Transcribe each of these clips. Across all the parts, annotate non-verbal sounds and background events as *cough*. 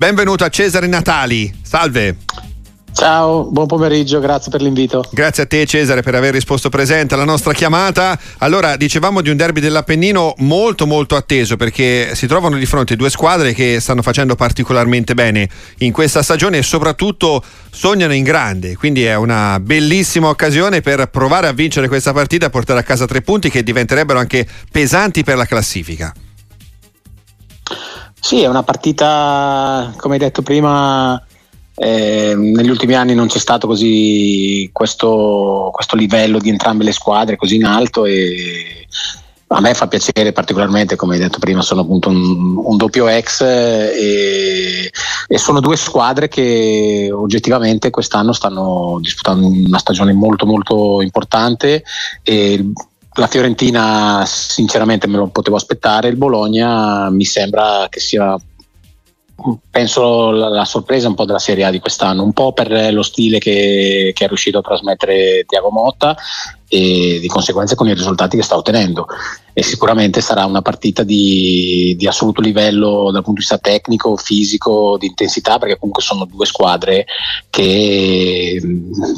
Benvenuto a Cesare Natali, salve. Ciao, buon pomeriggio, grazie per l'invito. Grazie a te Cesare per aver risposto presente alla nostra chiamata. Allora, dicevamo di un derby dell'Appennino molto molto atteso perché si trovano di fronte due squadre che stanno facendo particolarmente bene in questa stagione e soprattutto sognano in grande, quindi è una bellissima occasione per provare a vincere questa partita e portare a casa tre punti che diventerebbero anche pesanti per la classifica. Sì, è una partita, come hai detto prima, eh, negli ultimi anni non c'è stato così questo, questo, livello di entrambe le squadre così in alto e a me fa piacere particolarmente, come hai detto prima, sono appunto un, un doppio ex e, e, sono due squadre che oggettivamente quest'anno stanno disputando una stagione molto molto importante e la Fiorentina sinceramente me lo potevo aspettare, il Bologna mi sembra che sia penso la, la, sorpresa un po' della Serie A di quest'anno, un po' per lo stile che, che è riuscito a trasmettere Tiago Motta e di conseguenza con i risultati che sta ottenendo e sicuramente sarà una partita di, di, assoluto livello dal punto di vista tecnico, fisico, di intensità perché comunque sono due squadre che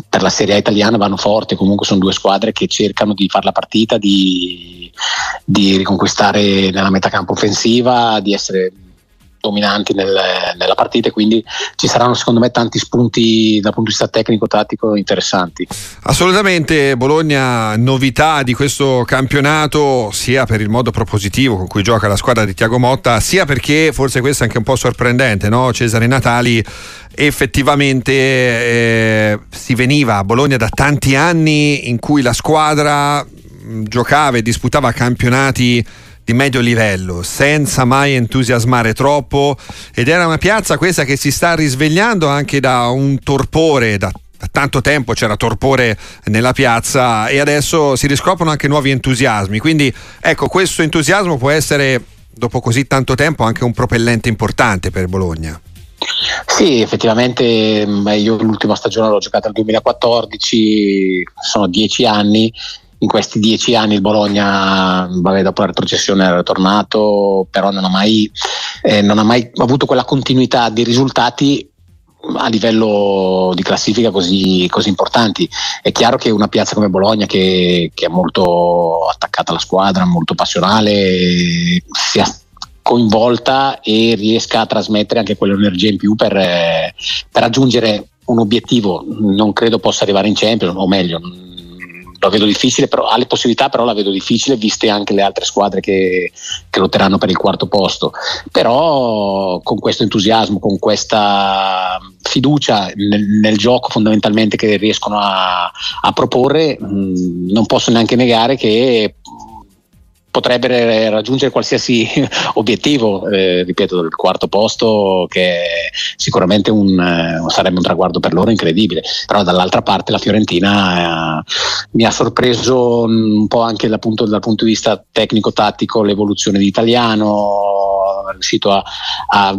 per la Serie A italiana vanno forti, comunque sono due squadre che cercano di fare la partita, di, di riconquistare nella metà campo offensiva, di essere dominanti nel, nella partita quindi ci saranno secondo me tanti spunti dal punto di vista tecnico-tattico interessanti. Assolutamente Bologna novità di questo campionato sia per il modo propositivo con cui gioca la squadra di Tiago Motta sia perché forse questo è anche un po' sorprendente no? Cesare Natali effettivamente eh, si veniva a Bologna da tanti anni in cui la squadra giocava e disputava campionati di medio livello, senza mai entusiasmare troppo ed era una piazza questa che si sta risvegliando anche da un torpore, da da tanto tempo c'era torpore nella piazza e adesso si riscoprono anche nuovi entusiasmi. Quindi ecco, questo entusiasmo può essere, dopo così tanto tempo, anche un propellente importante per Bologna. Sì, effettivamente io l'ultima stagione l'ho giocata nel 2014, sono dieci anni in questi dieci anni il Bologna, vabbè, dopo la retrocessione era tornato, però non ha, mai, eh, non ha mai avuto quella continuità di risultati a livello di classifica così, così, importanti. È chiaro che una piazza come Bologna, che, che, è molto attaccata alla squadra, molto passionale, sia coinvolta e riesca a trasmettere anche quell'energia in più per, per raggiungere un obiettivo. Non credo possa arrivare in Champions, o meglio, lo vedo difficile, però ha le possibilità, però la vedo difficile, viste anche le altre squadre che, che lotteranno per il quarto posto. Però con questo entusiasmo, con questa fiducia nel, nel gioco fondamentalmente che riescono a, a proporre, mh, non posso neanche negare che potrebbe raggiungere qualsiasi *laughs* obiettivo, eh, ripeto, il quarto posto che sicuramente un, eh, sarebbe un traguardo per loro incredibile, però dall'altra parte la Fiorentina eh, mi ha sorpreso un po' anche dal punto, dal punto di vista tecnico-tattico l'evoluzione di Italiano, è riuscito a, a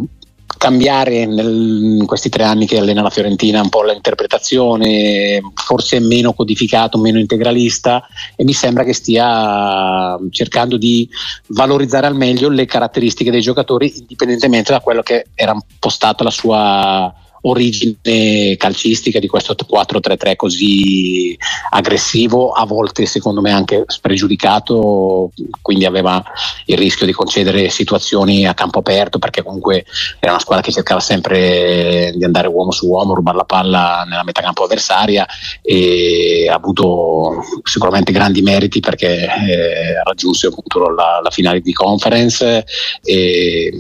cambiare nel, in questi tre anni che allena la Fiorentina un po' l'interpretazione, forse meno codificato, meno integralista e mi sembra che stia cercando di valorizzare al meglio le caratteristiche dei giocatori indipendentemente da quello che era impostato la sua origine calcistica di questo 4-3-3 così aggressivo, a volte secondo me anche spregiudicato, quindi aveva il rischio di concedere situazioni a campo aperto perché comunque era una squadra che cercava sempre di andare uomo su uomo, rubare la palla nella metà campo avversaria e ha avuto sicuramente grandi meriti perché eh, raggiunse appunto la, la, finale di conference. E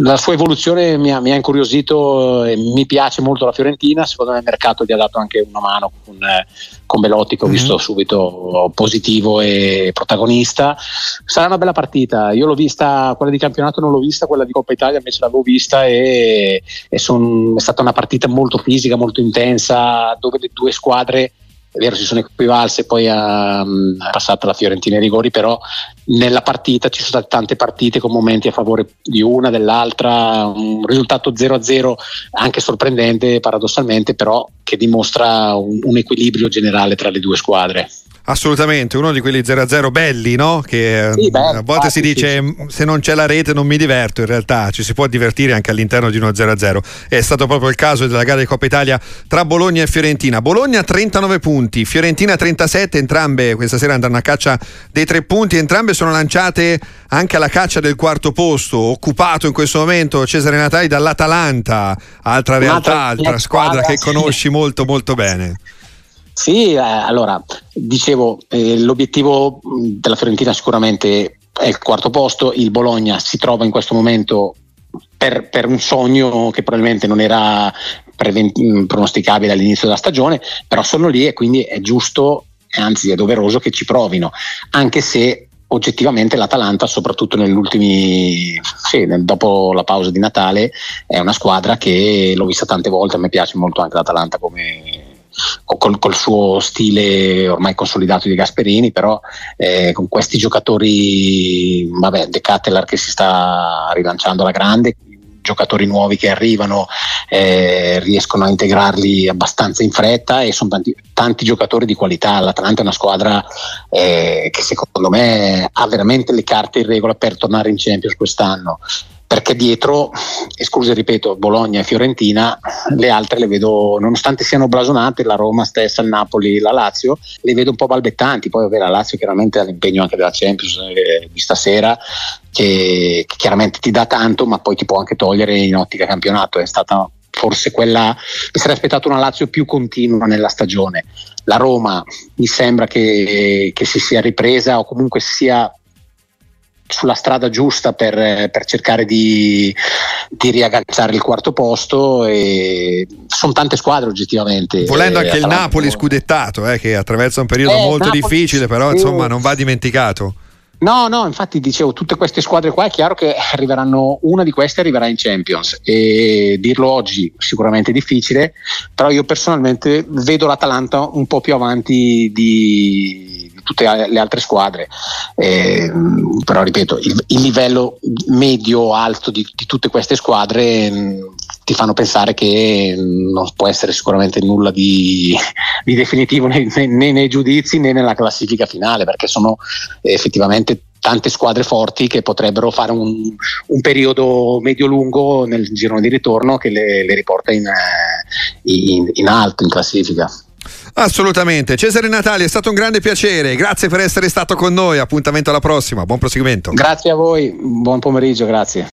la sua evoluzione mi ha, mi ha incuriosito e mi piace piace molto la Fiorentina, secondo me il mercato gli ha dato anche una mano con, eh, con Belotti che ho mm-hmm. visto subito positivo e protagonista. Sarà una bella partita, io l'ho vista, quella di campionato non l'ho vista, quella di Coppa Italia invece l'avevo vista e, e son, è stata una partita molto fisica, molto intensa, dove le due squadre è vero si sono equivalse poi ha, ha passato la Fiorentina ai rigori, però nella partita ci sono state tante partite con momenti a favore di una, dell'altra, un risultato 0-0 anche sorprendente paradossalmente, però che dimostra un, un equilibrio generale tra le due squadre. Assolutamente, uno di quelli 0-0 belli, no? Che sì, beh, a volte si dice se non c'è la rete non mi diverto, in realtà ci si può divertire anche all'interno di uno 0-0. È stato proprio il caso della gara di Coppa Italia tra Bologna e Fiorentina. Bologna 39 punti, Fiorentina 37, entrambe questa sera andranno a caccia dei tre punti, entrambe sono lanciate anche alla caccia del quarto posto, occupato in questo momento Cesare Natali dall'Atalanta, altra realtà, altra squadra che conosci molto molto bene. Sì, eh, allora dicevo, eh, l'obiettivo della Fiorentina sicuramente è il quarto posto, il Bologna si trova in questo momento per, per un sogno che probabilmente non era prevent- pronosticabile all'inizio della stagione, però sono lì e quindi è giusto, anzi è doveroso che ci provino, anche se oggettivamente l'Atalanta, soprattutto sì, dopo la pausa di Natale, è una squadra che l'ho vista tante volte, a me piace molto anche l'Atalanta come col, col, suo stile ormai consolidato di Gasperini, però eh, con questi giocatori, vabbè, De Cattelar che si sta rilanciando alla grande, giocatori nuovi che arrivano eh, riescono a integrarli abbastanza in fretta e sono tanti, tanti giocatori di qualità. L'Atalanta è una squadra eh, che secondo me ha veramente le carte in regola per tornare in Champions quest'anno perché dietro, escluse ripeto Bologna e Fiorentina, le altre le vedo, nonostante siano blasonate, la Roma stessa, il Napoli, la Lazio, le vedo un po' balbettanti, poi vabbè la Lazio chiaramente ha l'impegno anche della Champions eh, di stasera, che, che, chiaramente ti dà tanto, ma poi ti può anche togliere in ottica campionato, è stata forse quella, mi sarei aspettato una Lazio più continua nella stagione. La Roma mi sembra che, che si sia ripresa o comunque sia sulla strada giusta per, per cercare di, di, riagganciare il quarto posto e sono tante squadre oggettivamente volendo anche il Napoli scudettato eh, che attraversa un periodo eh, molto Napoli, difficile però insomma non va dimenticato. No, no, infatti dicevo, tutte queste squadre qua è chiaro che arriveranno, una di queste arriverà in Champions e dirlo oggi sicuramente è difficile, però io personalmente vedo l'Atalanta un po' più avanti di, tutte le altre squadre. Eh, però ripeto, il, il livello medio-alto di, di, tutte queste squadre mh, mm, ti fanno pensare che non può essere sicuramente nulla di, di definitivo né, né, nei giudizi né nella classifica finale, perché sono effettivamente tante squadre forti che potrebbero fare un, un periodo medio-lungo nel girone di ritorno che le, le riporta in, eh, in, in alto in classifica. Assolutamente. Cesare Natali, è stato un grande piacere. Grazie per essere stato con noi. Appuntamento alla prossima. Buon proseguimento. Grazie a voi. Buon pomeriggio. Grazie.